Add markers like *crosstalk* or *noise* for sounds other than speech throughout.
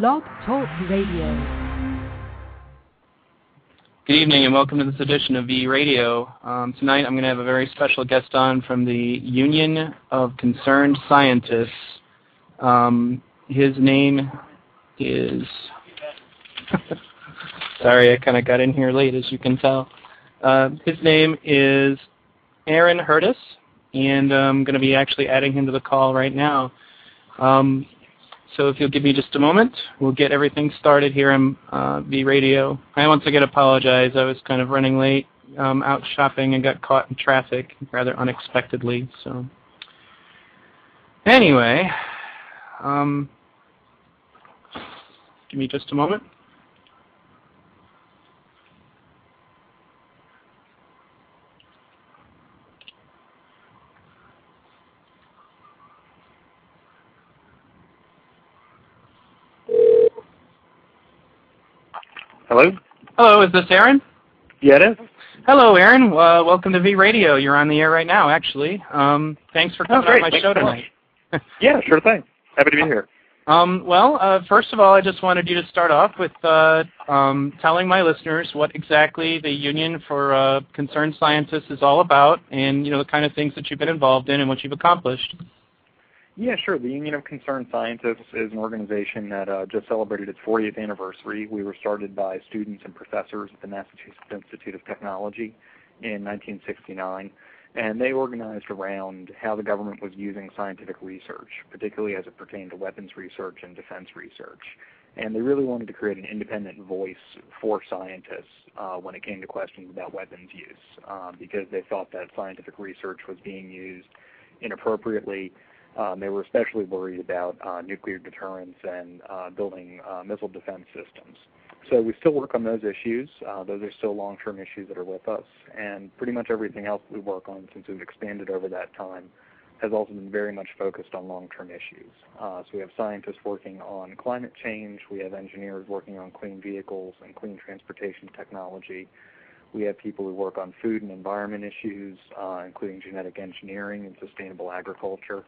Blog Talk Radio. Good evening and welcome to this edition of V Radio. Um, tonight I'm going to have a very special guest on from the Union of Concerned Scientists. Um, his name is. *laughs* Sorry, I kind of got in here late, as you can tell. Uh, his name is Aaron Huertas, and I'm going to be actually adding him to the call right now. Um, so if you'll give me just a moment, we'll get everything started here on uh, V Radio. I once again apologize. I was kind of running late um, out shopping and got caught in traffic rather unexpectedly. So anyway, um, give me just a moment. Hello? Hello, is this Aaron? Yeah, it is. Hello, Aaron. Uh, welcome to V Radio. You're on the air right now, actually. Um, thanks for coming oh, on my thanks show tonight. yeah, sure thing. Happy to be here. *laughs* Um, well, uh, first of all, I just wanted you to start off with uh, um, telling my listeners what exactly the Union for uh, Concerned Scientists is all about, and you know the kind of things that you've been involved in and what you've accomplished. Yeah, sure. The Union of Concerned Scientists is an organization that uh, just celebrated its 40th anniversary. We were started by students and professors at the Massachusetts Institute of Technology in 1969, and they organized around how the government was using scientific research, particularly as it pertained to weapons research and defense research. And they really wanted to create an independent voice for scientists uh, when it came to questions about weapons use, uh, because they thought that scientific research was being used inappropriately um, they were especially worried about uh, nuclear deterrence and uh, building uh, missile defense systems. So we still work on those issues. Uh, those are still long-term issues that are with us. And pretty much everything else we work on since we've expanded over that time has also been very much focused on long-term issues. Uh, so we have scientists working on climate change. We have engineers working on clean vehicles and clean transportation technology. We have people who work on food and environment issues, uh, including genetic engineering and sustainable agriculture.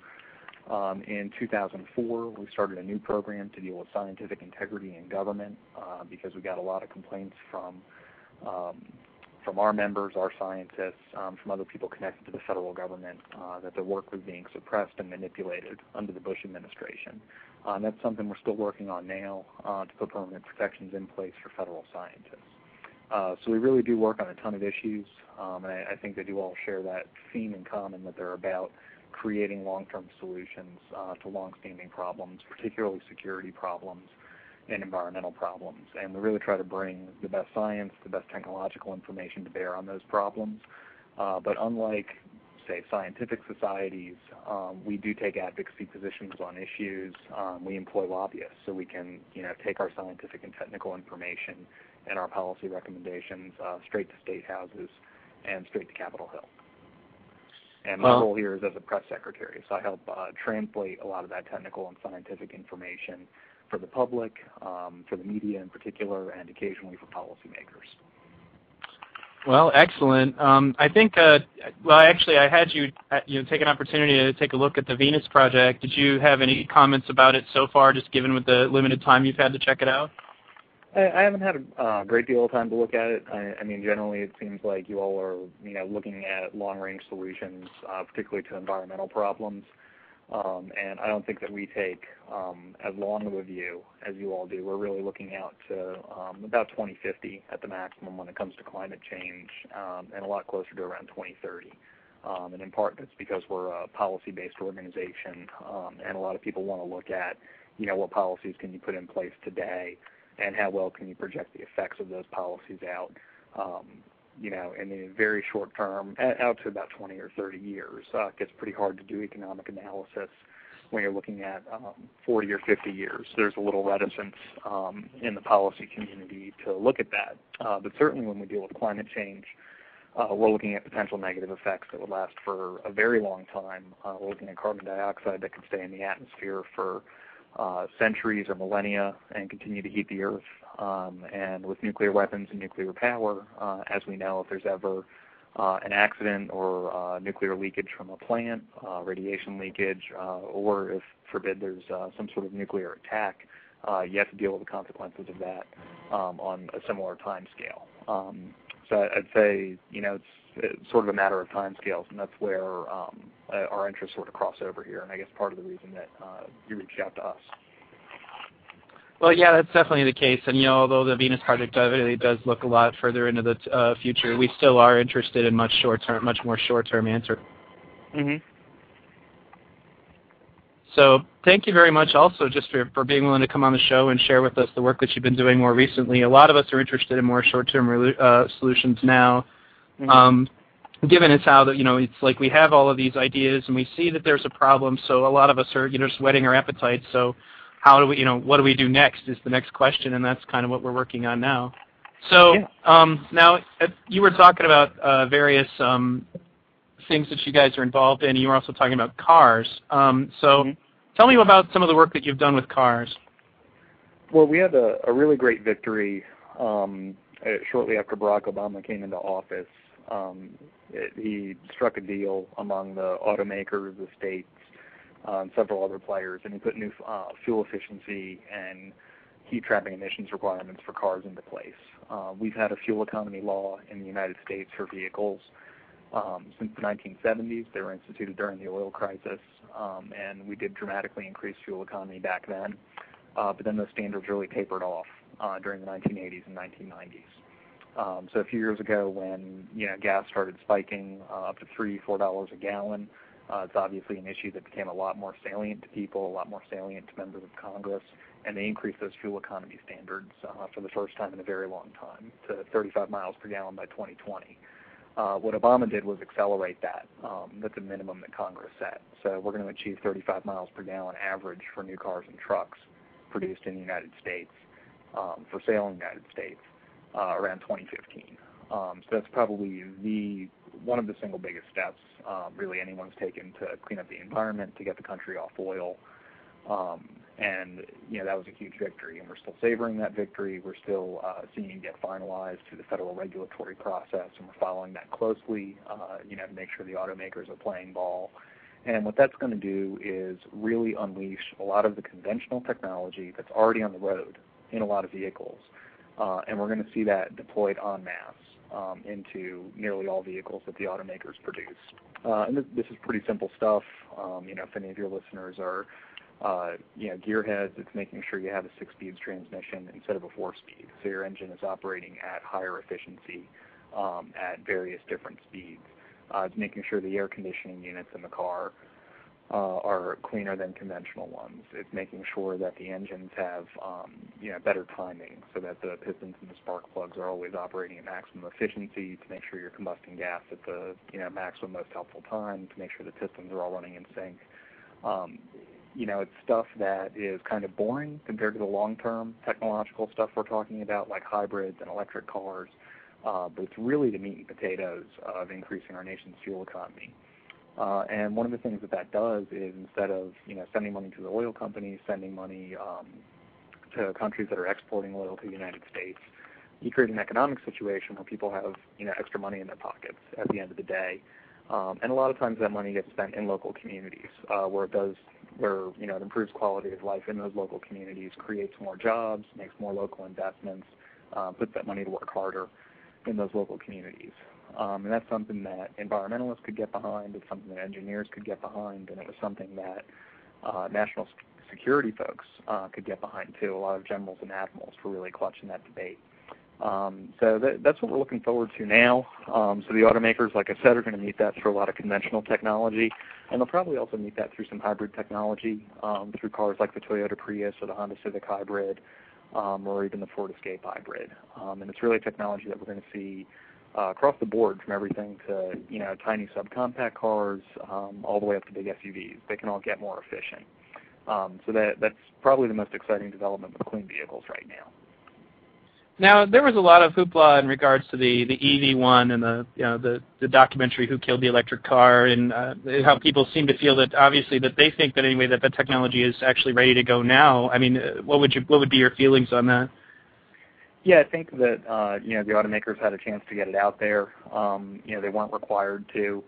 Um, in 2004, we started a new program to deal with scientific integrity in government uh, because we got a lot of complaints from um, from our members, our scientists, um, from other people connected to the federal government uh, that their work was being suppressed and manipulated under the Bush administration. Uh, that's something we're still working on now uh, to put permanent protections in place for federal scientists. Uh, so we really do work on a ton of issues, um, and I, I think they do all share that theme in common that they're about creating long-term solutions uh, to long-standing problems, particularly security problems and environmental problems. And we really try to bring the best science, the best technological information to bear on those problems. Uh, but unlike, say, scientific societies, um, we do take advocacy positions on issues. Um, we employ lobbyists so we can, you know, take our scientific and technical information and our policy recommendations uh, straight to state houses and straight to Capitol Hill. And my Well- role here is as a press secretary, so I help uh, translate a lot of that technical and scientific information for the public, um, for the media in particular, and occasionally for policymakers. Well, excellent. Um, I think, uh, well, actually, I had you, uh, you know, take an opportunity to take a look at the Venus project. Did you have any comments about it so far, just given with the limited time you've had to check it out? I, haven't had a great deal of time to look at it. I, mean, generally, it seems like you all are, you know, looking at long-range solutions, uh, particularly to environmental problems. Um, and I don't think that we take um, as long of a view as you all do. We're really looking out to um, about 2050 at the maximum when it comes to climate change, and a lot closer to around 2030. Um, and in part, that's because we're a policy-based organization, and a lot of people want to look at, you know, what policies can you put in place today, and how well can you project the effects of those policies out. Um, you know, in the very short term, out to about 20 or 30 years. Uh, it gets pretty hard to do economic analysis when you're looking at um, 40 or 50 years. There's a little reticence um, in the policy community to look at that. Uh, but certainly when we deal with climate change, uh, we're looking at potential negative effects that would last for a very long time. Uh, we're looking at carbon dioxide that could stay in the atmosphere for uh, centuries or millennia and continue to heat the earth. Um, and with nuclear weapons and nuclear power, uh, as we know, if there's ever uh, an accident or uh, nuclear leakage from a plant, uh, radiation leakage, uh, or if forbid there's uh, some sort of nuclear attack, uh, you have to deal with the consequences of that um, on a similar time scale. Um, so I'd say, you know, it's, sort of a matter of time scales, and that's where um, uh, our interests sort of cross over here, and I guess part of the reason that uh, you reached out to us. Well, yeah, that's definitely the case. And you know, although the Venus project really does look a lot further into the uh, future, we still are interested in much short term, much more short term answer. Mm-hmm. So thank you very much also just for, for being willing to come on the show and share with us the work that you've been doing more recently. A lot of us are interested in more short-term uh, solutions now. Mm-hmm. Um, given it's how that you know it's like we have all of these ideas and we see that there's a problem, so a lot of us are you know just whetting our appetites. So how do we you know what do we do next is the next question, and that's kind of what we're working on now. So yeah. um, now you were talking about uh, various um, things that you guys are involved in. You were also talking about cars. Um, so mm-hmm. Tell me about some of the work that you've done with cars. Well, we had a, a really great victory um, uh, shortly after Barack Obama came into office. Um, it, he struck a deal among the automakers, the states, uh, and several other players, and he put new uh, fuel efficiency and heat trapping emissions requirements for cars into place. Uh, we've had a fuel economy law in the United States for vehicles um, since the 1970s. They were instituted during the oil crisis, um, and we did dramatically increase fuel economy back then. Uh, but then those standards really tapered off uh, during the 1980s and 1990s. Um, so a few years ago, when you know gas started spiking uh, up to three, four dollars a gallon, uh, it's obviously an issue that became a lot more salient to people, a lot more salient to members of Congress, and they increased those fuel economy standards uh, for the first time in a very long time to 35 miles per gallon by 2020. Uh, what Obama did was accelerate that. Um, that's a minimum that Congress set. So we're going to achieve 35 miles per gallon average for new cars and trucks produced in the United States um, for sale in the United States uh, around 2015. Um, so that's probably the one of the single biggest steps um, really anyone's taken to clean up the environment, to get the country off oil, um, and you know that was a huge victory, and we're still savoring that victory. We're still uh, seeing it get finalized through the federal regulatory process, and we're following that closely. Uh, you know, to make sure the automakers are playing ball. And what that's going to do is really unleash a lot of the conventional technology that's already on the road in a lot of vehicles, uh, and we're going to see that deployed en masse um, into nearly all vehicles that the automakers produce. Uh, and this, this is pretty simple stuff. Um, you know, if any of your listeners are you know, gearheads, it's making sure you have a six-speed transmission instead of a four-speed, so your engine is operating at higher efficiency um, at various different speeds. Uh, it's making sure the air conditioning units in the car uh, are cleaner than conventional ones. It's making sure that the engines have um, you know better timing, so that the pistons and the spark plugs are always operating at maximum efficiency to make sure you're combusting gas at the you know maximum most helpful time, to make sure the pistons are all running in sync. Um, you know, it's stuff that is kind of boring compared to the long-term technological stuff we're talking about, like hybrids and electric cars. Uh, but it's really the meat and potatoes of increasing our nation's fuel economy. Uh, and one of the things that that does is instead of you know sending money to the oil companies, sending money um, to countries that are exporting oil to the United States, you create an economic situation where people have you know extra money in their pockets at the end of the day. Um, and a lot of times that money gets spent in local communities uh, where it does where you know it improves quality of life in those local communities, creates more jobs, makes more local investments, uh, puts that money to work harder in those local communities. Um, and that's something that environmentalists could get behind. It's something that engineers could get behind, and it was something that uh, national security folks uh, could get behind too. A lot of generals and admirals were really clutching that debate. Um, so that, that's what we're looking forward to now. Um, so the automakers, like I said, are going to meet that through a lot of conventional technology, and they'll probably also meet that through some hybrid technology, um, through cars like the Toyota Prius or the Honda Civic Hybrid, um, or even the Ford Escape Hybrid. Um, and it's really technology that we're going to see uh, across the board, from everything to you know tiny subcompact cars, um, all the way up to big SUVs. They can all get more efficient. So that that's probably the most exciting development with clean vehicles right now. Now there was a lot of hoopla in regards to the the EV one and the you know the the documentary Who Killed the Electric Car and uh, how people seem to feel that obviously that they think that anyway that the technology is actually ready to go now. I mean, uh, what would you what would be your feelings on that? Yeah, I think that uh, you know the automakers had a chance to get it out there. Um, you know, they weren't required to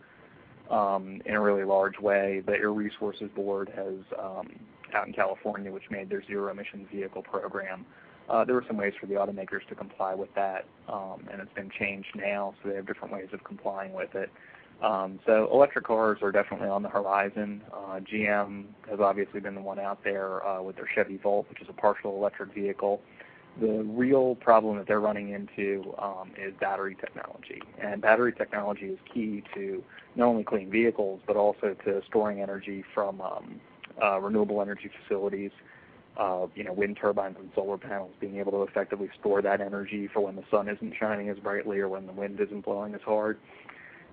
um, in a really large way. The Air Resources Board has um, out in California, which made their zero emissions vehicle program. Uh, there were some ways for the automakers to comply with that, um, and it's been changed now, so they have different ways of complying with it. Um, so electric cars are definitely on the horizon. Uh, GM has obviously been the one out there uh, with their Chevy Volt, which is a partial electric vehicle. The real problem that they're running into um, is battery technology, and battery technology is key to not only clean vehicles but also to storing energy from renewable energy facilities. Uh, you know, wind turbines and solar panels being able to effectively store that energy for when the sun isn't shining as brightly or when the wind isn't blowing as hard.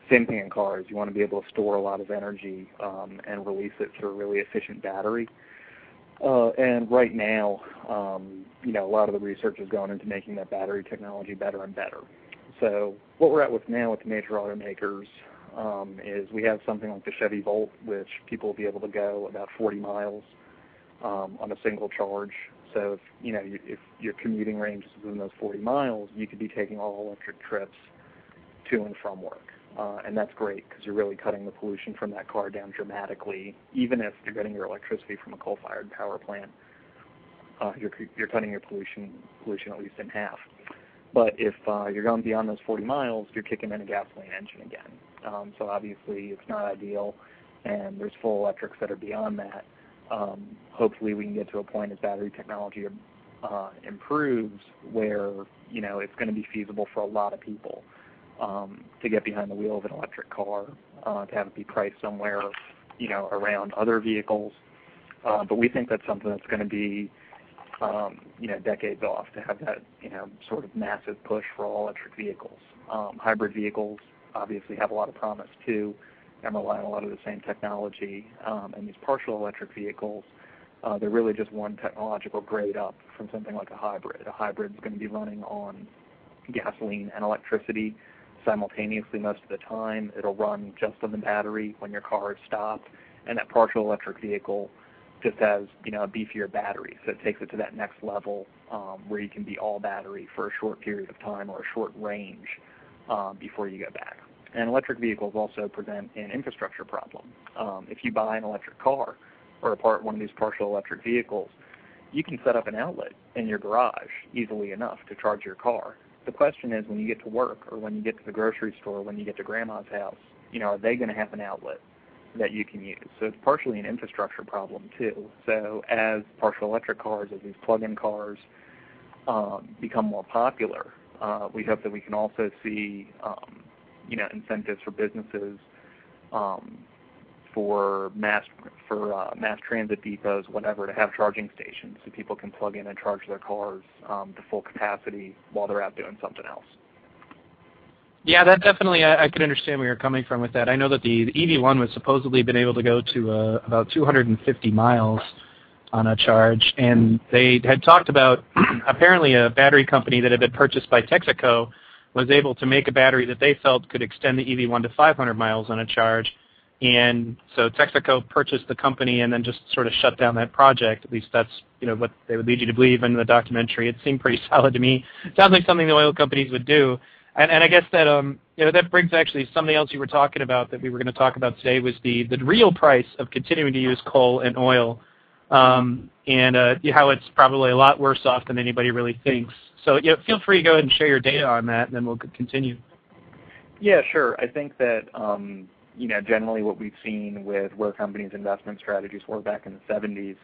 Same thing in cars. You want to be able to store a lot of energy um, and release it through a really efficient battery. Uh, and right now, um, you know, a lot of the research is going into making that battery technology better and better. So what we're at with now with the major automakers um, is we have something like the Chevy Volt, which people will be able to go about 40 miles um, on a single charge. So if you know if your commuting range is within those 40 miles, you could be taking all electric trips to and from work. Uh, and that's great because you're really cutting the pollution from that car down dramatically. Even if you're getting your electricity from a coal-fired power plant, uh, you're, you're cutting your pollution pollution at least in half. But if uh, you're going beyond those 40 miles, you're kicking in a gasoline engine again. Um, so obviously it's not ideal, and there's full electrics that are beyond that. Um, hopefully we can get to a point as battery technology uh, improves where you know it's going to be feasible for a lot of people um, to get behind the wheel of an electric car, uh, to have it be priced somewhere, you know, around other vehicles. Uh, but we think that's something that's going to be, um, you know, decades off to have that, you know, sort of massive push for all electric vehicles. Um, hybrid vehicles obviously have a lot of promise too, and rely on a lot of the same technology. Um, and these partial electric vehicles, uh, they're really just one technological grade up from something like a hybrid. A hybrid is going to be running on gasoline and electricity simultaneously most of the time. It'll run just on the battery when your car is stopped, and that partial electric vehicle just has you know a beefier battery, so it takes it to that next level um, where you can be all battery for a short period of time or a short range um, before you go back. And electric vehicles also present an infrastructure problem. Um, if you buy an electric car or a part one of these partial electric vehicles, you can set up an outlet in your garage easily enough to charge your car the question is when you get to work or when you get to the grocery store, when you get to grandma's house, you know, are they going to have an outlet that you can use? So it's partially an infrastructure problem too. So as partial electric cars, as these plug-in cars um, become more popular, uh, we hope that we can also see, um, you know, incentives for businesses um, for mass for uh, mass transit depots, whatever, to have charging stations so people can plug in and charge their cars um, to full capacity while they're out doing something else. Yeah, that definitely I, I could understand where you're coming from with that. I know that the, the EV1 was supposedly been able to go to uh, about 250 miles on a charge, and they had talked about *clears throat* apparently a battery company that had been purchased by Texaco was able to make a battery that they felt could extend the EV1 to 500 miles on a charge and so Texaco purchased the company and then just sort of shut down that project. At least that's you know what they would lead you to believe in the documentary. It seemed pretty *laughs* solid to me. Sounds like something the oil companies would do. And, and I guess that um, you know that brings actually something else you were talking about that we were going to talk about today was the the real price of continuing to use coal and oil, um, and uh, how it's probably a lot worse off than anybody really thinks. So know, feel free to go ahead and share your data on that, and then we'll continue. Yeah, sure. I think that um, you know, generally what we've seen with where companies' investment strategies were back in the 70s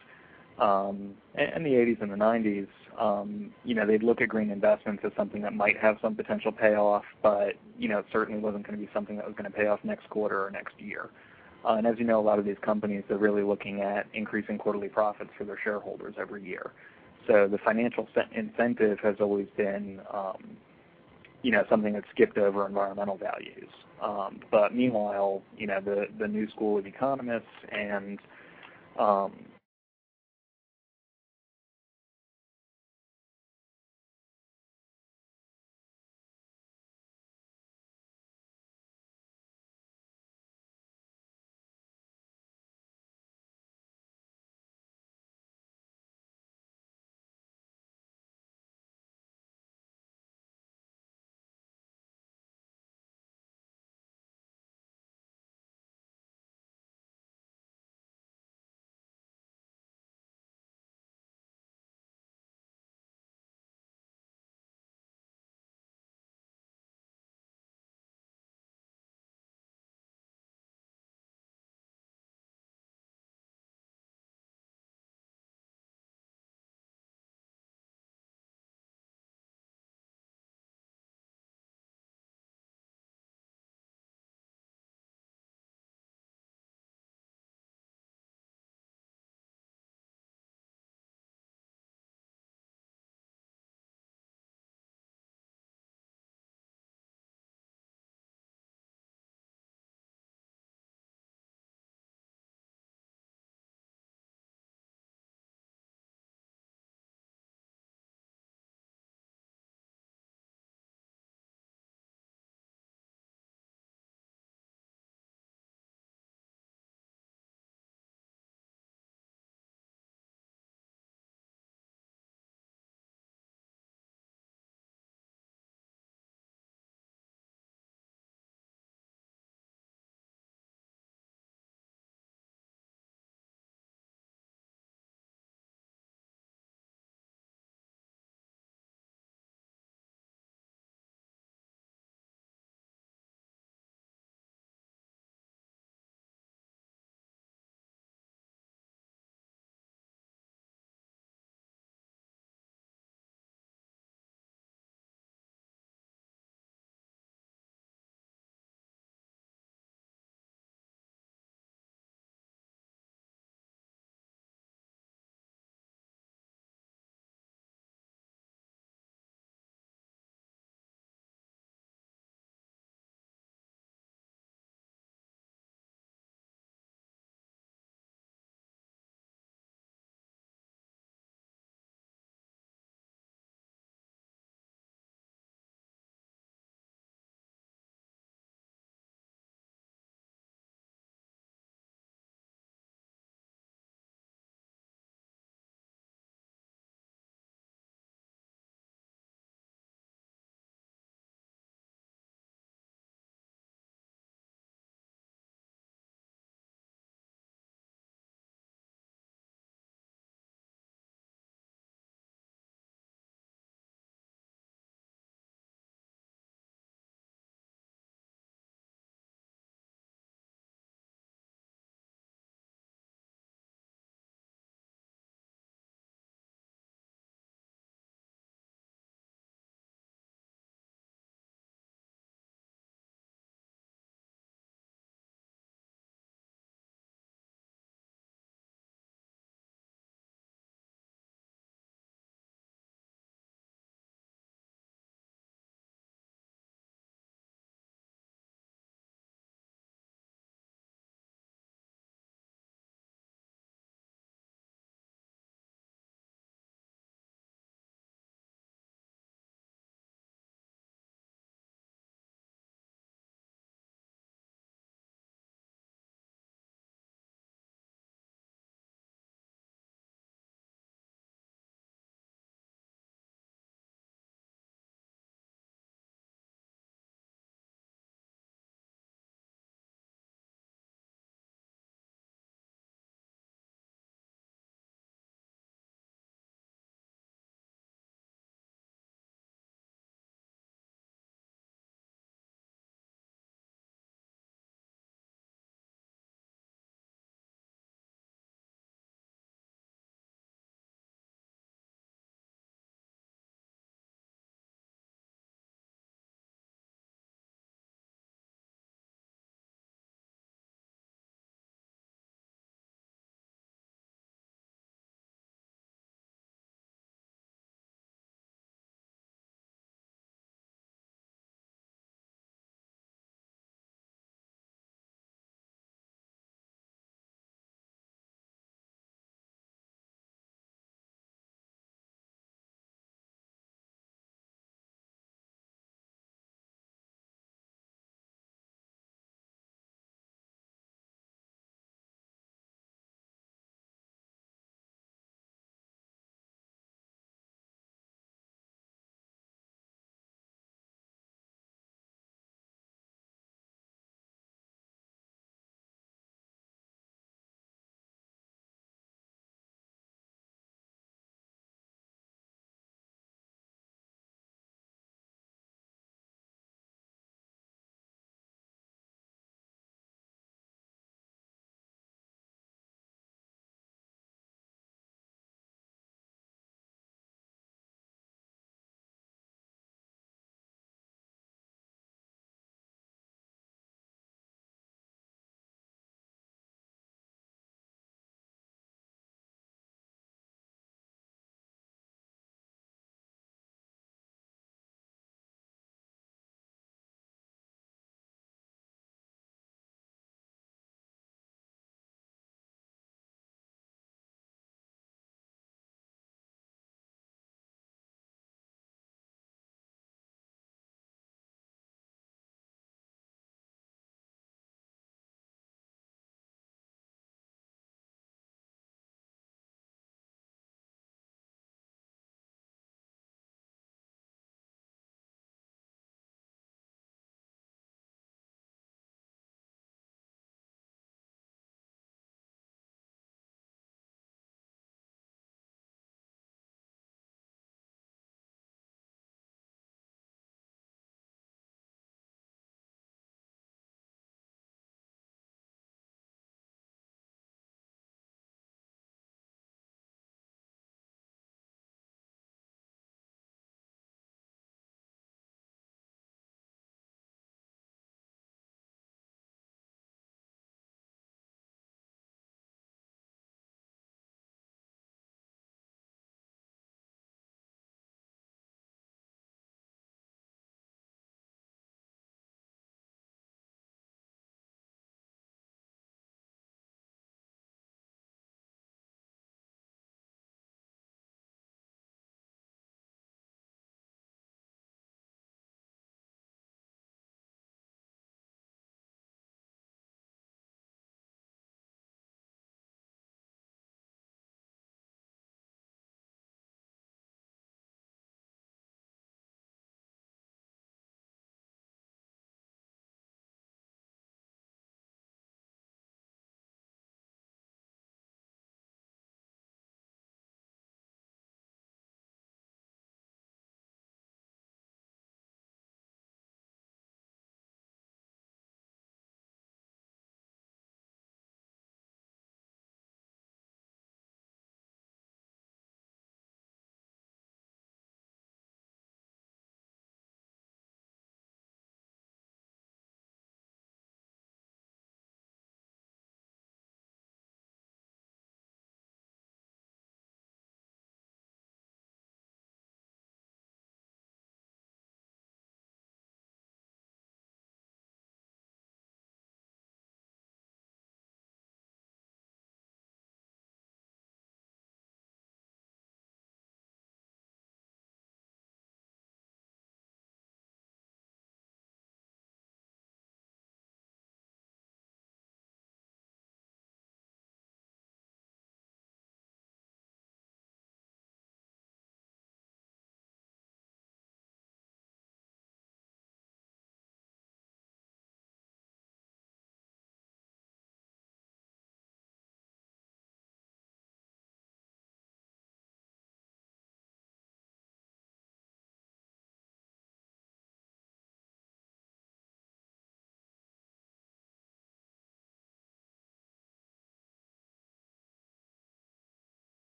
um, and the 80s and the 90s, um, you know, they'd look at green investments as something that might have some potential payoff, but, you know, it certainly wasn't going to be something that was going to pay off next quarter or next year. Uh, and as you know, a lot of these companies, they're really looking at increasing quarterly profits for their shareholders every year. So the financial incentive has always been, um, you know, something that skipped over environmental values. Um, but meanwhile, you know, the the new school of economists and um,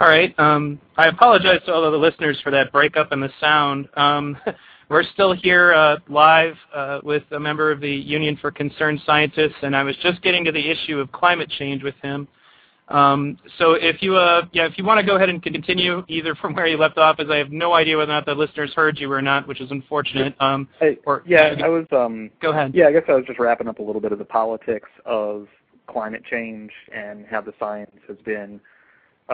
All right. Um, I apologize to all of the listeners for that breakup in the sound. Um, *laughs* we're still here uh, live uh, with a member of the Union for Concerned Scientists, and I was just getting to the issue of climate change with him. Um, so if you uh, yeah, if you want to go ahead and continue either from where you left off, as I have no idea whether or not the listeners heard you or not, which is unfortunate. Um, hey, or yeah, I was. Um, go ahead. Yeah, I guess I was just wrapping up a little bit of the politics of climate change and how the science has been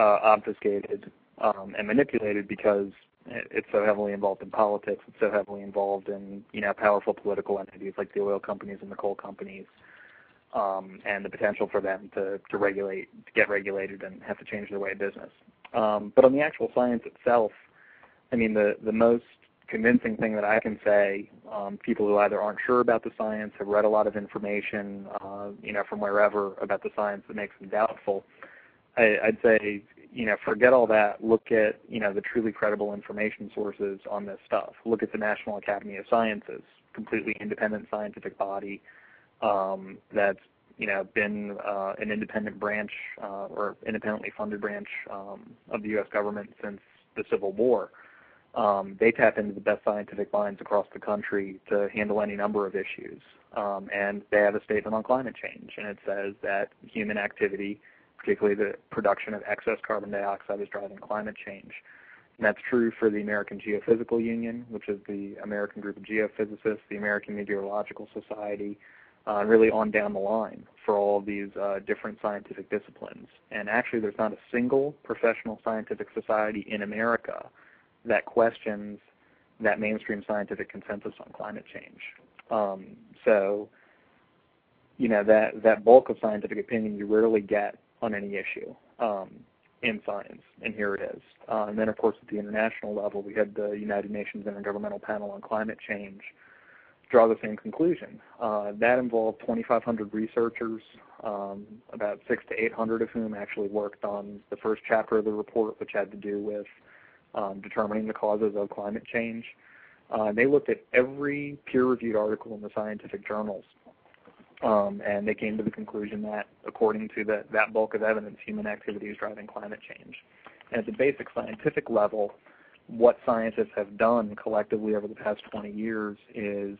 obfuscated um, and manipulated because it's so heavily involved in politics. It's so heavily involved in you know powerful political entities like the oil companies and the coal companies, um, and the potential for them to to regulate, to get regulated, and have to change their way of business. Um, but on the actual science itself, I mean the the most convincing thing that I can say, um, people who either aren't sure about the science, have read a lot of information, uh, you know, from wherever about the science that makes them doubtful. I, I'd say, you know, forget all that. Look at, you know, the truly credible information sources on this stuff. Look at the National Academy of Sciences, completely independent scientific body um, that's, you know, been uh, an independent branch uh, or independently funded branch um, of the U.S. government since the Civil War. Um, they tap into the best scientific minds across the country to handle any number of issues. Um, and they have a statement on climate change, and it says that human activity particularly the production of excess carbon dioxide is driving climate change. And that's true for the American Geophysical Union, which is the American group of geophysicists, the American Meteorological Society, uh, really on down the line for all of these uh, different scientific disciplines. And actually, there's not a single professional scientific society in America that questions that mainstream scientific consensus on climate change. Um, so, you know, that, that bulk of scientific opinion you rarely get on any issue um, in science, and here it is. Uh, and then, of course, at the international level, we had the United Nations Intergovernmental Panel on Climate Change draw the same conclusion. Uh, that involved 2,500 researchers, um, about six to 800 of whom actually worked on the first chapter of the report, which had to do with um, determining the causes of climate change. Uh, they looked at every peer-reviewed article in the scientific journals and they came to the conclusion that, according to the, that bulk of evidence, human activity is driving climate change. And at the basic scientific level, what scientists have done collectively over the past 20 years is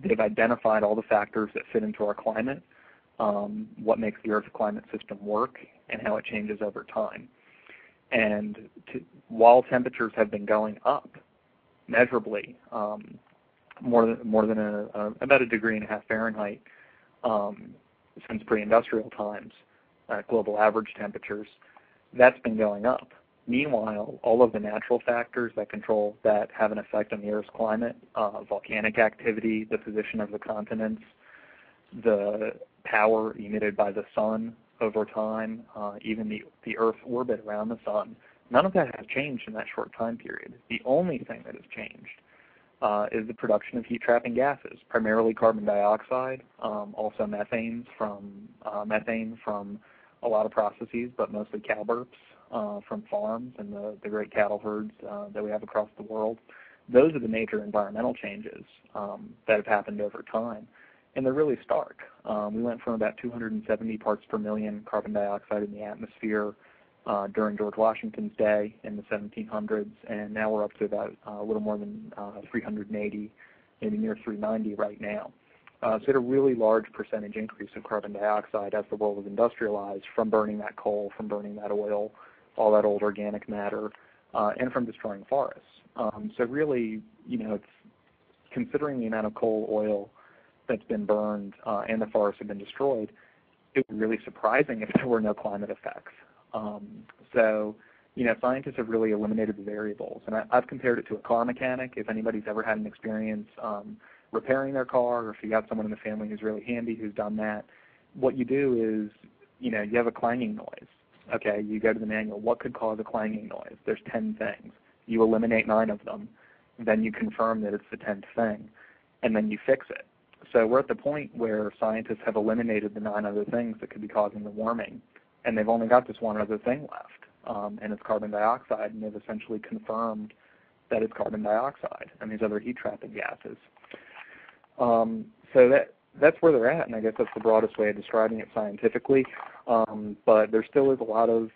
they've identified all the factors that fit into our climate, um, what makes the Earth's climate system work, and how it changes over time. And to, while temperatures have been going up measurably, um, more than more than a, a, about a degree and a half Fahrenheit um, since pre-industrial times, uh, global average temperatures, that's been going up. Meanwhile, all of the natural factors that control that have an effect on the Earth's climate, uh, volcanic activity, the position of the continents, the power emitted by the sun over time, uh, even the, the Earth's orbit around the sun, none of that has changed in that short time period. The only thing that has changed uh, is the production of heat-trapping gases, primarily carbon dioxide, um, also methane from uh, methane from a lot of processes, but mostly cow burps uh, from farms and the, the great cattle herds uh, that we have across the world. Those are the major environmental changes um, that have happened over time, and they're really stark. Um, we went from about 270 parts per million carbon dioxide in the atmosphere during George Washington's day in the 1700s, and now we're up to about uh, a little more than uh, 380, maybe near 390 right now. Uh, so it had a really large percentage increase of carbon dioxide as the world was industrialized from burning that coal, from burning that oil, all that old organic matter, uh, and from destroying forests. Um, so really, you know, it's considering the amount of coal, oil that's been burned uh, and the forests have been destroyed, it would be really surprising if there were no climate effects. Um, so, you know, scientists have really eliminated the variables. And I, I've compared it to a car mechanic. If anybody's ever had an experience um, repairing their car, or if you got someone in the family who's really handy who's done that, what you do is, you know, you have a clanging noise. Okay, you go to the manual. What could cause a clanging noise? There's 10 things. You eliminate nine of them. Then you confirm that it's the 10th thing. And then you fix it. So we're at the point where scientists have eliminated the nine other things that could be causing the warming and they've only got this one other thing left, um, and it's carbon dioxide, and they've essentially confirmed that it's carbon dioxide and these other heat trapping gases. Um, so that that's where they're at, and I guess that's the broadest way of describing it scientifically. Um, but there still is a lot of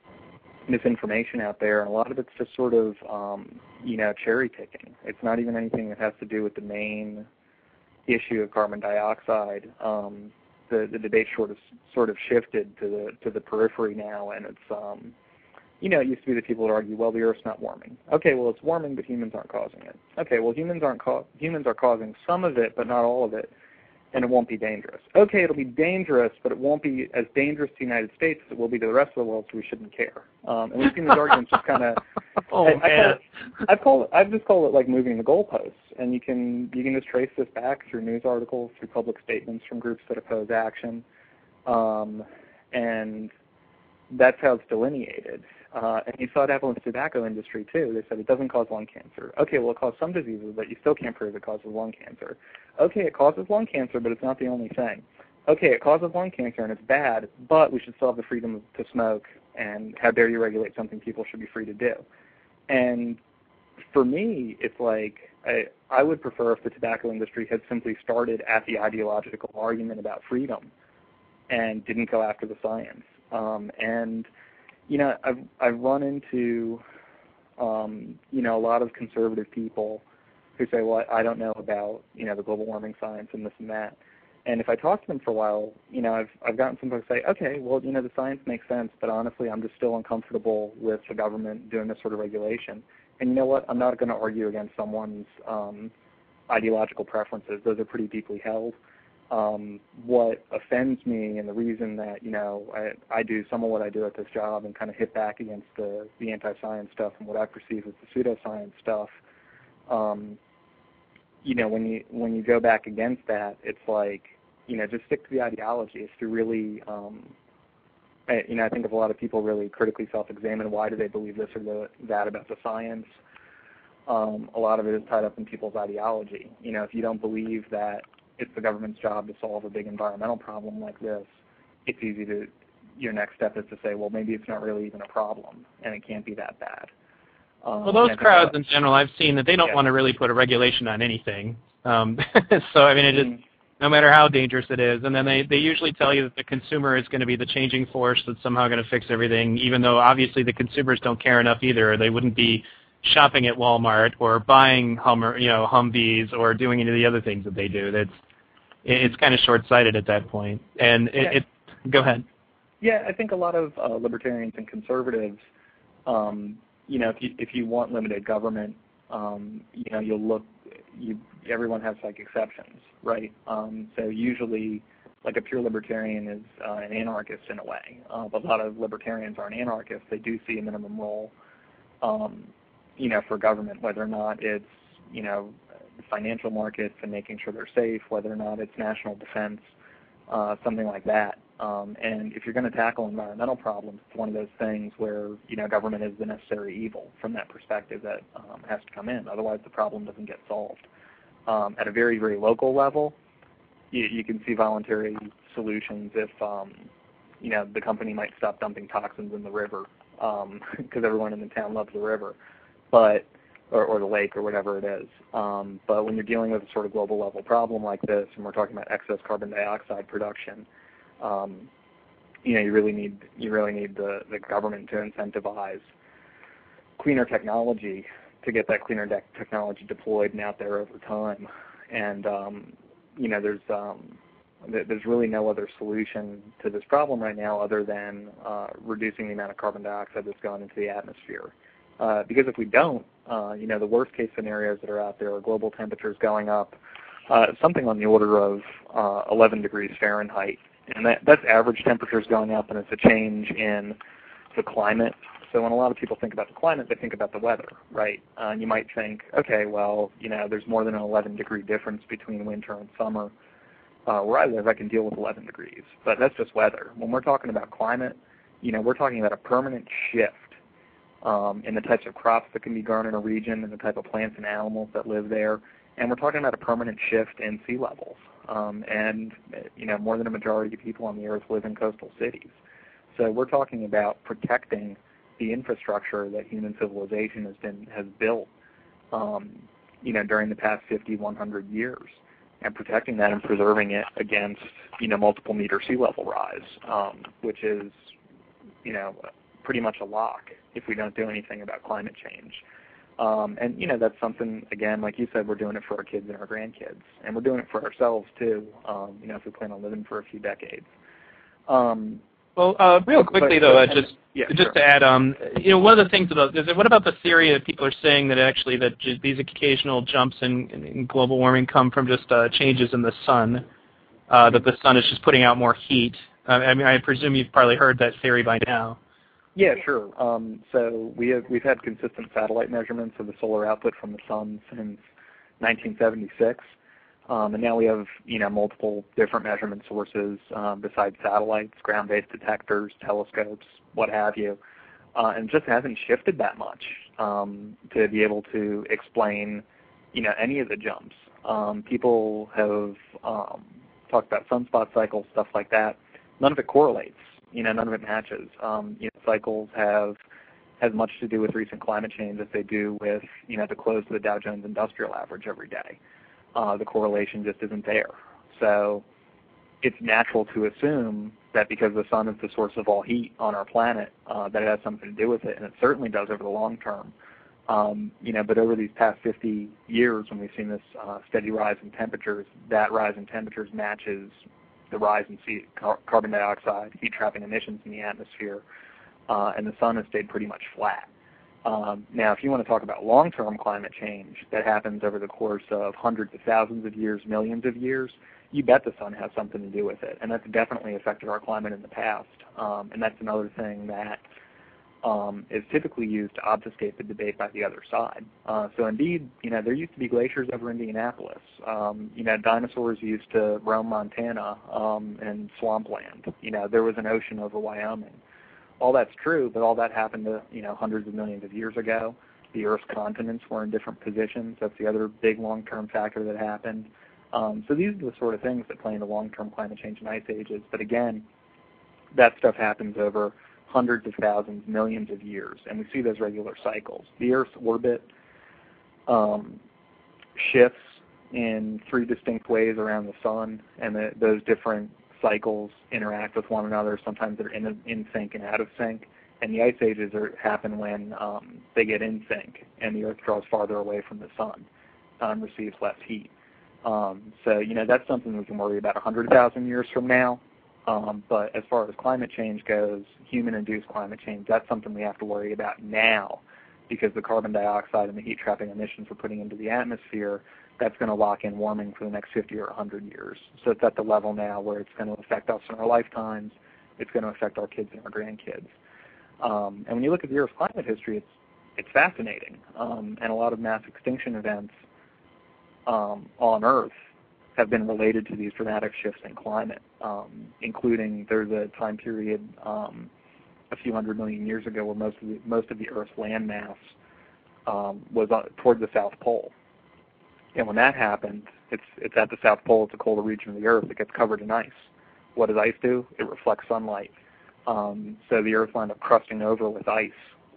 misinformation out there, and a lot of it's just sort of um, you know cherry picking. It's not even anything that has to do with the main issue of carbon dioxide. Um, the the debate sort of sort of shifted to the to the periphery now, and it's um, you know, it used to be that people would argue, well, the Earth's not warming. Okay, well, it's warming, but humans aren't causing it. Okay, well, humans aren't ca- humans are causing some of it, but not all of it and it won't be dangerous. Okay, it'll be dangerous, but it won't be as dangerous to the United States as it will be to the rest of the world, so we shouldn't care. Um, and we've seen these arguments just kind of. *laughs* oh I, man. I call it, I've just called it like moving the goalposts, and you can you can just trace this back through news articles, through public statements from groups that oppose action, um, and that's how it's delineated. Uh, and you saw it happen with the tobacco industry too. They said it doesn't cause lung cancer. Okay, well it causes some diseases, but you still can't prove it causes lung cancer. Okay, it causes lung cancer, but it's not the only thing. Okay, it causes lung cancer and it's bad, but we should still have the freedom to smoke. And how dare you regulate something people should be free to do? And for me, it's like I, I would prefer if the tobacco industry had simply started at the ideological argument about freedom and didn't go after the science. Um, and you know, I've I've run into um, you know a lot of conservative people who say, well, I don't know about you know the global warming science and this and that. And if I talk to them for a while, you know, I've I've gotten some folks say, okay, well, you know, the science makes sense, but honestly, I'm just still uncomfortable with the government doing this sort of regulation. And you know what? I'm not going to argue against someone's um, ideological preferences; those are pretty deeply held um, what offends me and the reason that you know I, I do some of what I do at this job and kind of hit back against the the anti-science stuff and what I perceive as the pseudoscience stuff. Um, you know, when you when you go back against that, it's like you know just stick to the ideology. If you really um, you know, I think if a lot of people really critically self-examine why do they believe this or the, that about the science, um, a lot of it is tied up in people's ideology. You know, if you don't believe that it's the government's job to solve a big environmental problem like this, it's easy to your next step is to say, well, maybe it's not really even a problem, and it can't be that bad. Um, well, those crowds in general, I've seen that they don't yeah. want to really put a regulation on anything. Um, *laughs* so I mean, it just no matter how dangerous it is, and then they they usually tell you that the consumer is going to be the changing force that's somehow going to fix everything, even though obviously the consumers don't care enough either. They wouldn't be shopping at Walmart or buying Hummer, you know, Humvees or doing any of the other things that they do. That's it's kind of short-sighted at that point. And it, yeah. it go ahead. Yeah, I think a lot of uh, libertarians and conservatives, um, you know, if you if you want limited government, um, you know, you'll look. You everyone has like exceptions, right? Um, so usually, like a pure libertarian is uh, an anarchist in a way, uh, but a lot of libertarians aren't anarchists. They do see a minimum role, um, you know, for government, whether or not it's you know financial markets and making sure they're safe, whether or not it's national defense, uh, something like that. Um, and if you're going to tackle environmental problems, it's one of those things where you know government is the necessary evil from that perspective that um, has to come in. Otherwise, the problem doesn't get solved. Um, at a very very local level, you, you can see voluntary solutions if um, you know the company might stop dumping toxins in the river because um, *laughs* everyone in the town loves the river. But or, or the lake or whatever it is. Um, but when you're dealing with a sort of global level problem like this, and we're talking about excess carbon dioxide production, um, you know, you really need you really need the, the government to incentivize cleaner technology to get that cleaner de- technology deployed and out there over time. And um, you know, there's um, th- there's really no other solution to this problem right now other than uh, reducing the amount of carbon dioxide that's gone into the atmosphere. Uh, because if we don't, uh, you know, the worst case scenarios that are out there are global temperatures going up uh, something on the order of uh, 11 degrees Fahrenheit, and that, that's average temperatures going up, and it's a change in the climate. So when a lot of people think about the climate, they think about the weather, right? Uh, and you might think, okay, well, you know, there's more than an 11 degree difference between winter and summer. Uh, where I live, I can deal with 11 degrees, but that's just weather. When we're talking about climate, you know, we're talking about a permanent shift um, and the types of crops that can be grown in a region and the type of plants and animals that live there. And we're talking about a permanent shift in sea levels. Um, and you know, more than a majority of people on the earth live in coastal cities. So we're talking about protecting the infrastructure that human civilization has been has built, um, you know, during the past 50, 100 years, and protecting that and preserving it against, you know, multiple meter sea level rise, um, which is, you know, pretty much a lock if we don't do anything about climate change. Um, and you know that's something again, like you said, we're doing it for our kids and our grandkids, and we're doing it for ourselves too. Um, you know, if we plan on living for a few decades. Um, well, uh, real quickly but, though, uh, just yeah, just sure. to add, um, you know, one of the things about is what about the theory that people are saying that actually that j- these occasional jumps in, in, global warming come from just uh, changes in the sun, uh, that the sun is just putting out more heat. Uh, I mean, I presume you've probably heard that theory by now. Yeah, sure. Um, so we have we've had consistent satellite measurements of the solar output from the sun since 1976, um, and now we have you know multiple different measurement sources um, besides satellites, ground-based detectors, telescopes, what have you, uh, and just hasn't shifted that much um, to be able to explain you know any of the jumps. Um, people have um, talked about sunspot cycles, stuff like that. None of it correlates you know, none of it matches. Um, you know, cycles have as much to do with recent climate change as they do with, you know, the close of the Dow Jones Industrial Average every day. Uh, the correlation just isn't there. So it's natural to assume that because the sun is the source of all heat on our planet, uh, that it has something to do with it, and it certainly does over the long term. Um, you know, but over these past 50 years, when we've seen this uh, steady rise in temperatures, that rise in temperatures matches the rise in C- car- carbon dioxide, heat trapping emissions in the atmosphere, uh, and the sun has stayed pretty much flat. Um, now, if you want to talk about long-term climate change that happens over the course of hundreds of thousands of years, millions of years, you bet the sun has something to do with it, and that's definitely affected our climate in the past. Um, and that's another thing that um, is typically used to obfuscate the debate by the other side. Uh, so indeed, you know, there used to be glaciers over Indianapolis. Um, you know, dinosaurs used to roam Montana um, and swampland. You know, there was an ocean over Wyoming. All that's true, but all that happened to, you know, hundreds of millions of years ago. The Earth's continents were in different positions. That's the other big long-term factor that happened. Um, so these are the sort of things that play into long-term climate change and ice ages. But again, that stuff happens over hundreds of thousands, millions of years, and we see those regular cycles. The Earth's orbit um, shifts in three distinct ways around the sun, and the, those different cycles interact with one another. Sometimes they're in, in sync and out of sync, and the ice ages are, happen when um, they get in sync, and the Earth draws farther away from the sun and receives less heat. Um, so, you know, that's something we can worry about 100,000 years from now. Um, but as far as climate change goes, human-induced climate change, that's something we have to worry about now because the carbon dioxide and the heat trapping emissions we're putting into the atmosphere, that's going to lock in warming for the next 50 or 100 years. So it's at the level now where it's going to affect us in our lifetimes. It's going to affect our kids and our grandkids. Um, and when you look at the Earth's climate history, it's it's fascinating. Um, and a lot of mass extinction events um, on Earth have been related to these dramatic shifts in climate, um, including there's a time period um, a few hundred million years ago where most of the, most of the Earth's landmass um, was uh, toward the South Pole. And when that happened, it's it's at the South Pole. It's a colder region of the Earth. It gets covered in ice. What does ice do? It reflects sunlight. Um, so the Earth wound up crusting over with ice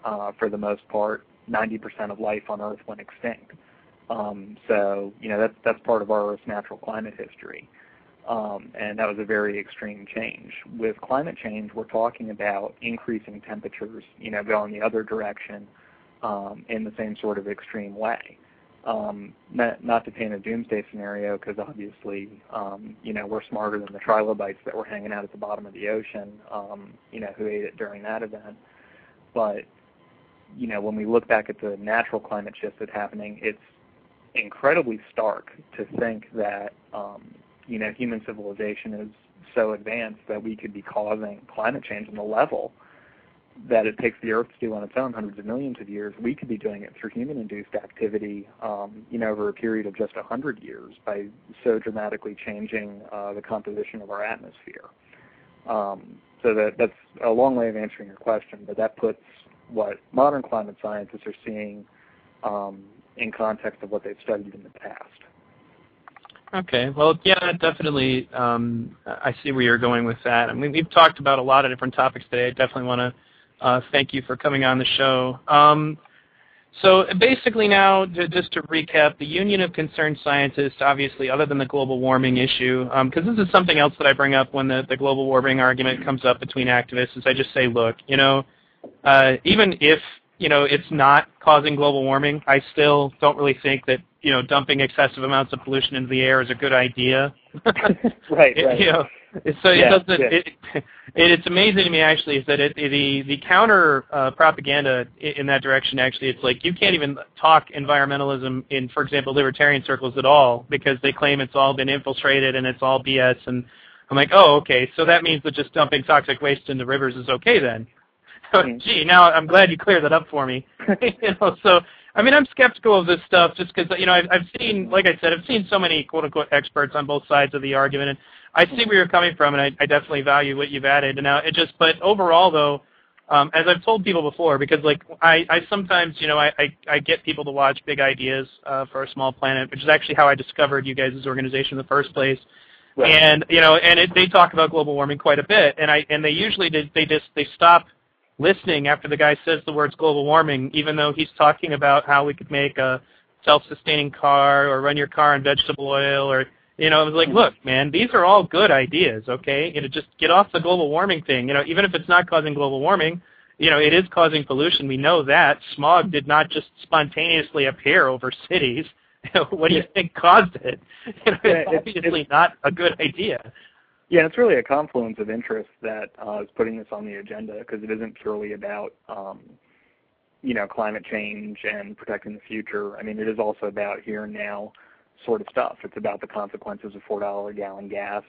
uh, for the most part. 90% of life on Earth went extinct. Um, so you know that's that's part of our Earth's natural climate history, um, and that was a very extreme change. With climate change, we're talking about increasing temperatures, you know, going the other direction um, in the same sort of extreme way. Um, not, not to paint a doomsday scenario, because obviously, um, you know, we're smarter than the trilobites that were hanging out at the bottom of the ocean, um, you know, who ate it during that event. But you know, when we look back at the natural climate shift that's happening, it's incredibly stark to think that um, you know human civilization is so advanced that we could be causing climate change on the level that it takes the Earth to do on its own hundreds of millions of years. We could be doing it through human-induced activity, um, you know, over a period of just a hundred years by so dramatically changing uh, the composition of our atmosphere. Um, so that that's a long way of answering your question, but that puts what modern climate scientists are seeing um, in context of what they've studied in the past. Okay. Well, yeah, definitely. Um, I see where you're going with that. I mean, we've talked about a lot of different topics today. I definitely want to uh, thank you for coming on the show. Um, so basically now, to, just to recap, the Union of Concerned Scientists, obviously, other than the global warming issue, because um, this is something else that I bring up when the, the global warming argument comes up between activists, is I just say, look, you know, uh, even if you know it's not causing global warming, I still don't really think that you know dumping excessive amounts of pollution into the air is a good idea. *laughs* right, *laughs* right. You know, so yeah, it doesn't. yeah. It, it, it's amazing to me actually is that it, the the counter uh, propaganda in that direction actually it's like you can't even talk environmentalism in for example libertarian circles at all because they claim it's all been infiltrated and it's all BS and I'm like oh okay so that means that just dumping toxic waste into rivers is okay then. *laughs* Mm. Gee, now I'm glad you cleared that up for me. *laughs* *laughs* you know, so I mean, I'm skeptical of this stuff just because you know I've, I've seen, like I said, I've seen so many quote unquote experts on both sides of the argument, and I see where you're coming from, and I, I definitely value what you've added. And now it just, but overall though, um, as I've told people before, because like I, I sometimes, you know, I, I, I get people to watch Big Ideas uh, for a Small Planet, which is actually how I discovered you guys' organization in the first place. Right. And you know, and it, they talk about global warming quite a bit, and I and they usually did, they just they stop listening after the guy says the words global warming, even though he's talking about how we could make a self-sustaining car or run your car on vegetable oil or you know, I was like, mm-hmm. look, man, these are all good ideas, okay? You know, just get off the global warming thing. You know, even if it's not causing global warming, you know, it is causing pollution. We know that. Smog did not just spontaneously appear over cities. *laughs* what do you think caused it? *laughs* You know, it's obviously not a good idea. Yeah, it's really a confluence of interests that uh, is putting this on the agenda because it isn't purely about, um, you know, climate change and protecting the future. I mean, it is also about here and now sort of stuff. It's about the consequences of four dollar a gallon gas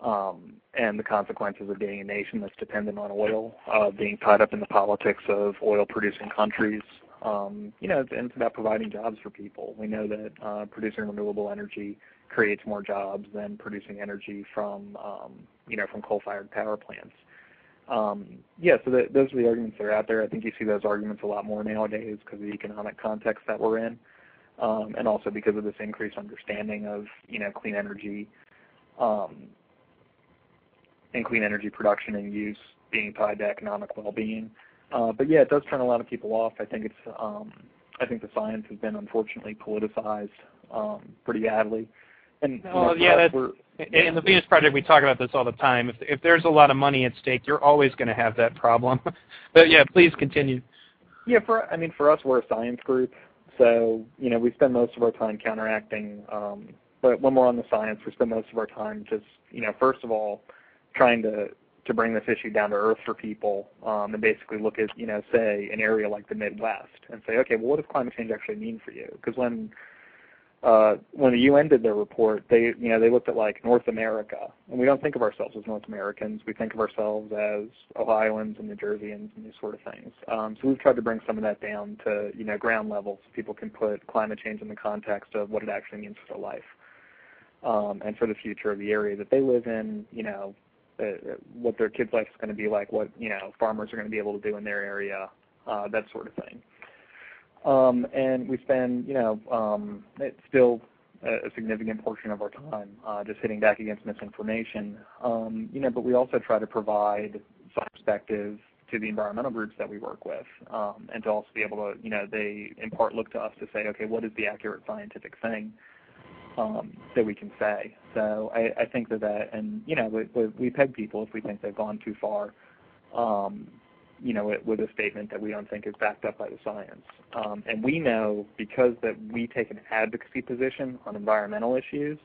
um, and the consequences of being a nation that's dependent on oil, uh, being tied up in the politics of oil-producing countries. Um, you know, and it's about providing jobs for people. We know that uh, producing renewable energy creates more jobs than producing energy from, um, you know, from coal-fired power plants. Um, yeah, so that, those are the arguments that are out there. I think you see those arguments a lot more nowadays because of the economic context that we're in, um, and also because of this increased understanding of, you know, clean energy um, and clean energy production and use being tied to economic well-being. Uh, but yeah, it does turn a lot of people off. I think it's, um, I think the science has been unfortunately politicized um, pretty badly. And Well, yeah, that's- we're- In the Venus Project, we talk about this all the time. If, if there's a lot of money at stake, you're always going to have that problem. *laughs* but yeah, please continue. Yeah, for I mean, for us, we're a science group, so you know we spend most of our time counteracting. Um, but when we're on the science, we spend most of our time just you know, first of all, trying to to bring this issue down to earth for people, um, and basically look at you know, say an area like the Midwest, and say, okay, well, what does climate change actually mean for you? Because when uh, when the UN did their report, they you know they looked at like North America, and we don't think of ourselves as North Americans. We think of ourselves as Ohioans and New Jerseyans and these sort of things. Um, so we've tried to bring some of that down to you know ground level, so people can put climate change in the context of what it actually means for their life um, and for the future of the area that they live in. You know, uh, what their kids' life is going to be like, what you know farmers are going to be able to do in their area, uh, that sort of thing. Um, and we spend, you know, um, it's still a, significant portion of our time uh, just hitting back against misinformation. Um, you know, but we also try to provide some perspective to the environmental groups that we work with, and to also be able to, you know, they in part look to us to say, okay, what is the accurate scientific thing that we can say? So I, think that and you know, we peg people if we think they've gone too far. You know, with a statement that we don't think is backed up by the science. Um, and we know because that we take an advocacy position on environmental issues,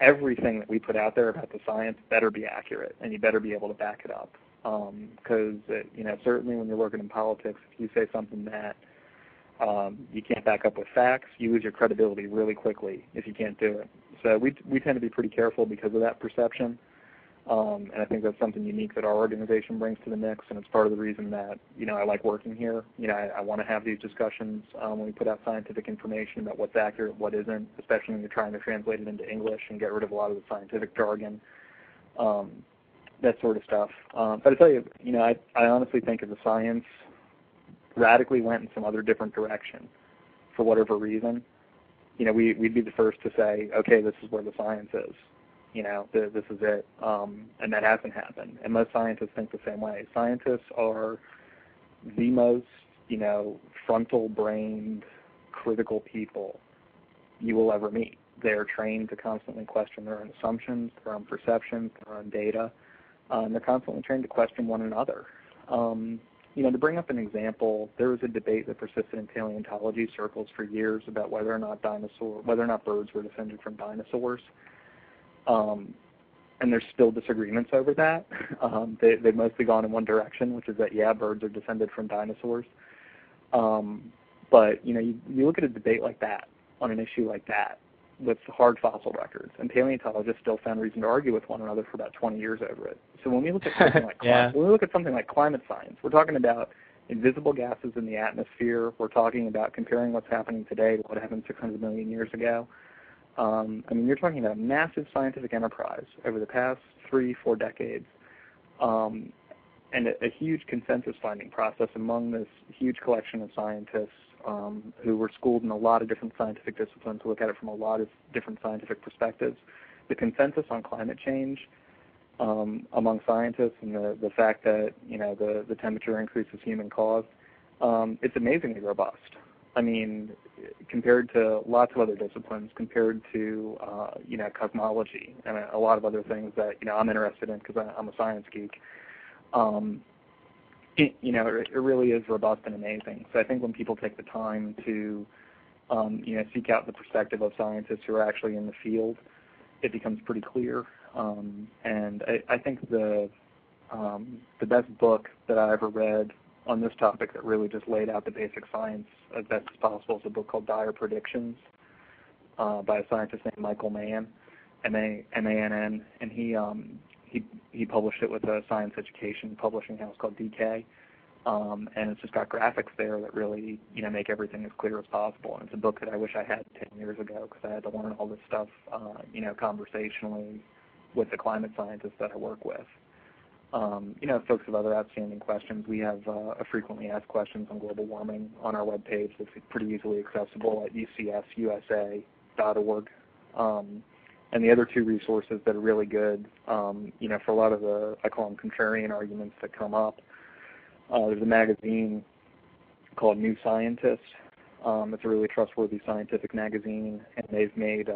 everything that we put out there about the science better be accurate, and you better be able to back it up. Because um, you know, certainly when you're working in politics, if you say something that um, you can't back up with facts, you lose your credibility really quickly if you can't do it. So we we tend to be pretty careful because of that perception. Um, and I think that's something unique that our organization brings to the mix, and it's part of the reason that you know I like working here. You know, I, I want to have these discussions um, when we put out scientific information about what's accurate, what isn't, especially when you're trying to translate it into English and get rid of a lot of the scientific jargon, um, that sort of stuff. Um, but I tell you, you know, I, I honestly think if the science radically went in some other different direction, for whatever reason, you know, we, we'd be the first to say, okay, this is where the science is you know, th- this is it. Um, and that hasn't happened. And most scientists think the same way. Scientists are the most, you know, frontal-brained, critical people you will ever meet. They're trained to constantly question their own assumptions, their own perceptions, their own data. and they're constantly trained to question one another. Um, you know, to bring up an example, there was a debate that persisted in paleontology circles for years about whether or not dinosaur, whether or not birds were descended from dinosaurs. Um, and there's still disagreements over that. *laughs* Um, they, they've mostly gone in one direction, which is that yeah, birds are descended from dinosaurs. Um, but you know, you, you look at a debate like that on an issue like that with hard fossil records, and paleontologists still found reason to argue with one another for about 20 years over it. So when we look at *laughs* something like yeah. when we look at something like climate science, we're talking about invisible gases in the atmosphere. We're talking about comparing what's happening today to what happened 600 million years ago. Um, I mean, you're talking about a massive scientific enterprise over the past three, four decades, um, and a, a, huge consensus finding process among this huge collection of scientists um, who were schooled in a lot of different scientific disciplines to look at it from a lot of different scientific perspectives. The consensus on climate change um, among scientists and the, the fact that you know the, the temperature increase is human caused, um, it's amazingly robust. I mean, compared to lots of other disciplines, compared to uh, you know cosmology and a, lot of other things that you know I'm interested in because I'm a science geek. Um, it, you know, it, it, really is robust and amazing. So I think when people take the time to um, you know seek out the perspective of scientists who are actually in the field, it becomes pretty clear. Um, and I, I think the um, the best book that I ever read on this topic that really just laid out the basic science as best as possible is a book called Dire Predictions uh, by a scientist named Michael Mann, M-A-N-N, and he um, he he published it with a science education publishing house called DK, um, and it's just got graphics there that really you know make everything as clear as possible. And it's a book that I wish I had 10 years ago because I had to learn all this stuff uh, you know conversationally with the climate scientists that I work with. Um, you know, if folks have other outstanding questions, we have uh, a frequently asked questions on global warming on our webpage that's pretty easily accessible at ucsusa.org. Um, and the other two resources that are really good, um, you know, for a lot of the, I call them contrarian arguments that come up, uh, there's a magazine called New Scientist. It's a really trustworthy scientific magazine, and they've made,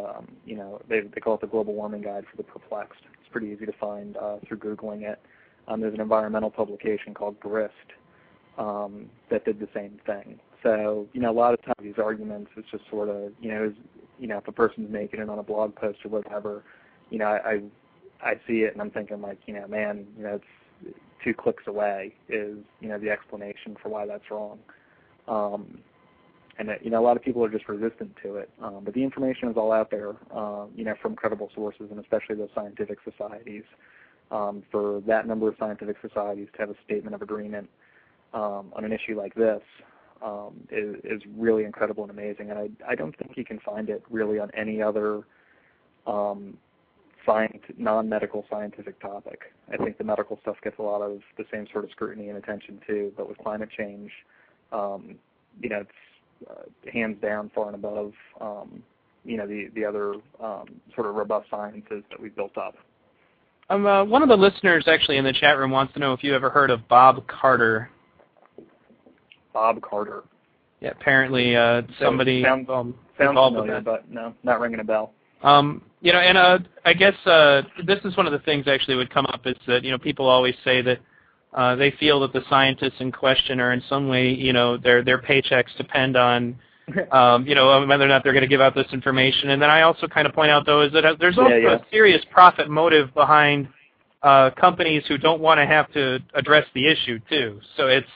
you know, they, they call it the Global Warming Guide for the Perplexed. It's pretty easy to find uh, through Googling it. Um, there's an environmental publication called Grist um, that did the same thing. So, you know, a lot of times these arguments, it's just sort of, you know, is, you know, if a person's making it on a blog post or whatever, you know, I, I, I see it and I'm thinking like, you know, man, you know, it's two clicks away is, you know, the explanation for why that's wrong. Um, and you know, a lot of people are just resistant to it. Um, but the information is all out there, uh, you know, from credible sources and especially those scientific societies um, for that number of scientific societies to have a statement of agreement um, on an issue like this um, is, is really incredible and amazing. And I, I don't think you can find it really on any other um, science, non-medical scientific topic. I think the medical stuff gets a lot of the same sort of scrutiny and attention too, but with climate change, um, you know, it's uh, hands down far and above, um, you know, the, the other sort of robust sciences that we've built up. Um, uh, one of the listeners actually in the chat room wants to know if you ever heard of Bob Carter. Bob Carter. Yeah, apparently uh, somebody sounds, um, sounds familiar, but no, not ringing a bell. Um, you know, and uh, I guess uh, this is one of the things actually would come up is that you know people always say that uh, they feel that the scientists in question are in some way, you know, their their paychecks depend on *laughs* um, you know, whether or not they're going to give out this information. And then I also kind of point out, though, is that there's also yeah, yeah. a serious profit motive behind uh, companies who don't want to have to address the issue too. So it's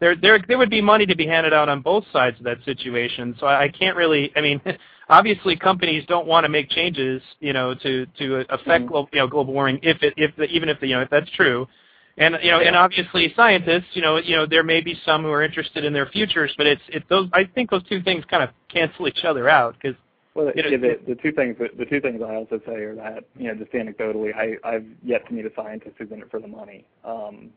there, there, there would be money to be handed out on both sides of that situation. So I, I can't really. I mean, *laughs* obviously, companies don't want to make changes, you know, to to affect mm-hmm. global, you know, global warming. If it, if the, even if the, you know, if that's true, and you know, and obviously scientists, you know, you know, there may be some who are interested in their futures, but it's it those. I think those two things kind of cancel each other out because. Well, yeah, the, the two things the two things I also say are that you know just anecdotally, I I've yet to meet a scientist who's in it for the money. Um,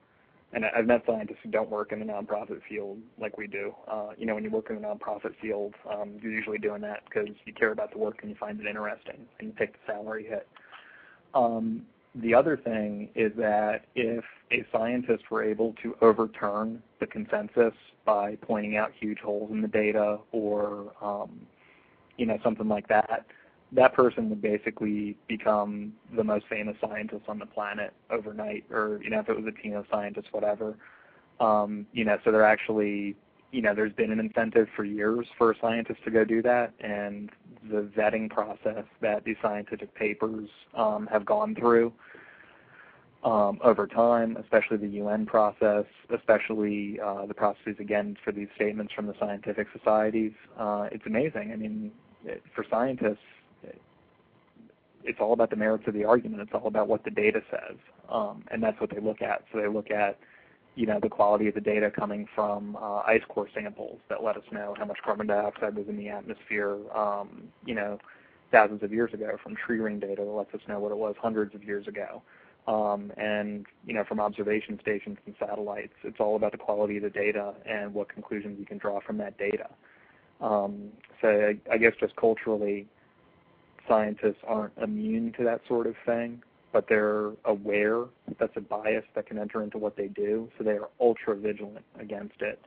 and I've met scientists who don't work in the nonprofit field like we do. Uh, you know, when you work in the nonprofit field, um, you're usually doing that because you care about the work and you find it interesting, and you take the salary hit. Um, the other thing is that if a scientist were able to overturn the consensus by pointing out huge holes in the data or um, you know something like that, that person would basically become the most famous scientist on the planet overnight, or you know if it was a team of scientists, whatever. Um, you know, so they're actually, you know, there's been an incentive for years for scientists to go do that, and the vetting process that these scientific papers um, have gone through um, over time, especially the UN process, especially uh, the processes again for these statements from the scientific societies. Uh, it's amazing. I mean, it, for scientists, it, it's all about the merits of the argument. It's all about what the data says, um, and that's what they look at. So they look at, you know, the quality of the data coming from uh, ice core samples that let us know how much carbon dioxide was in the atmosphere, um, you know, thousands of years ago, from tree ring data that lets us know what it was hundreds of years ago you know from observation stations and satellites. It's all about the quality of the data and what conclusions you can draw from that data. Um, so I, guess just culturally, scientists aren't immune to that sort of thing, but they're aware that's a bias that can enter into what they do, so they are ultra vigilant against it.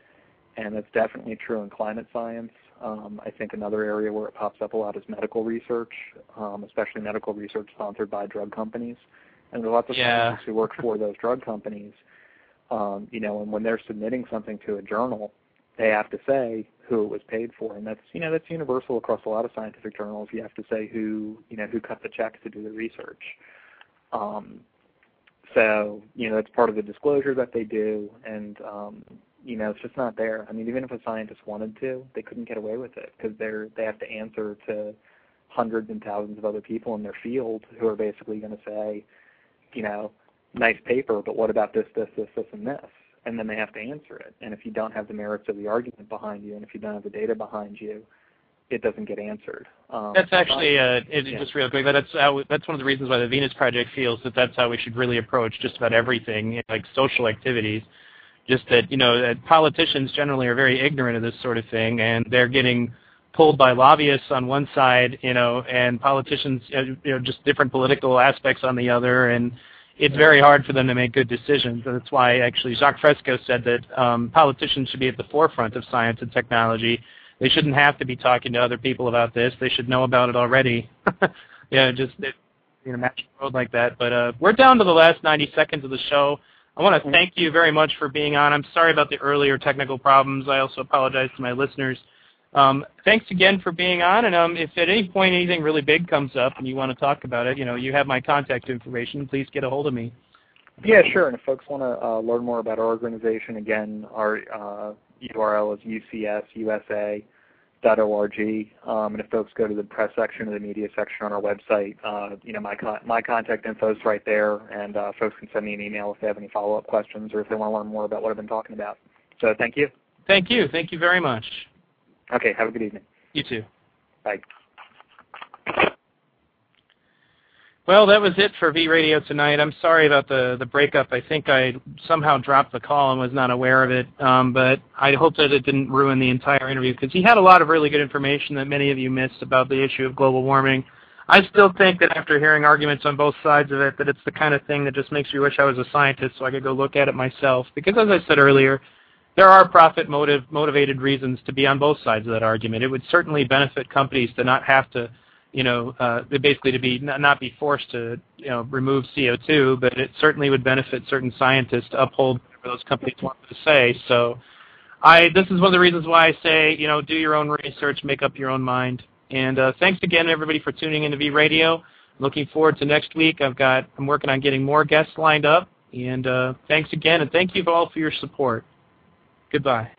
And that's definitely true in climate science. Um, I think another area where it pops up a lot is medical research, um, especially medical research sponsored by drug companies and there are lots of yeah. scientists who work for those drug companies. Um, you know, and when they're submitting something to a journal, they have to say who it was paid for, and that's you know that's universal across a lot of scientific journals. You have to say who you know who cut the checks to do the research. Um, so you know it's part of the disclosure that they do, and um, you know it's just not there. I mean, even if a scientist wanted to, they couldn't get away with it because they're they have to answer to hundreds and thousands of other people in their field who are basically going to say, you know, nice paper, but what about this, this, this, this, and this? And then they have to answer it. And if you don't have the merits of the argument behind you, and if you don't have the data behind you, it doesn't get answered. Um, that's actually uh, it, yeah. just real quick. That's how, that's one of the reasons why the Venus Project feels that that's how we should really approach just about everything, like social activities. Just that you know that politicians generally are very ignorant of this sort of thing, and they're getting pulled by lobbyists on one side, you know, and politicians, uh, you know, just different political aspects on the other, and it's very hard for them to make good decisions. And that's why actually Jacques Fresco said that um, politicians should be at the forefront of science and technology. They shouldn't have to be talking to other people about this. They should know about it already. *laughs* yeah, just it, you know, match world like that. But uh, we're down to the last 90 seconds of the show. I want to thank you very much for being on. I'm sorry about the earlier technical problems. I also apologize to my listeners. Um, thanks again for being on, and um, if at any point anything really big comes up and you want to talk about it, you know, you have my contact information. Please get a hold of me. Yeah, sure. And if folks want to uh, learn more about our organization, again, our uh, URL is ucsusa.org. Um, and if folks go to the press section or the media section on our website, uh, you know, my con- my contact info is right there, and uh, folks can send me an email if they have any follow-up questions or if they want to learn more about what I've been talking about. So thank you. Thank you. Thank you very much. Okay. Have a good evening. You too. Bye. Well, that was it for V Radio tonight. I'm sorry about the the breakup. I think I somehow dropped the call and was not aware of it. Um, but I hope that it didn't ruin the entire interview because he had a lot of really good information that many of you missed about the issue of global warming. I still think that after hearing arguments on both sides of it, that it's the kind of thing that just makes you wish I was a scientist so I could go look at it myself. Because as I said earlier, there are profit motive motivated reasons to be on both sides of that argument. It would certainly benefit companies to not have to, you know, uh, basically to be not be forced to, you know, remove CO2, but it certainly would benefit certain scientists to uphold whatever those companies want to say. So, I this is one of the reasons why I say, you know, do your own research, make up your own mind. And uh, thanks again, everybody, for tuning into V Radio. Looking forward to next week. I've got I'm working on getting more guests lined up. And uh, thanks again, and thank you all for your support. Goodbye.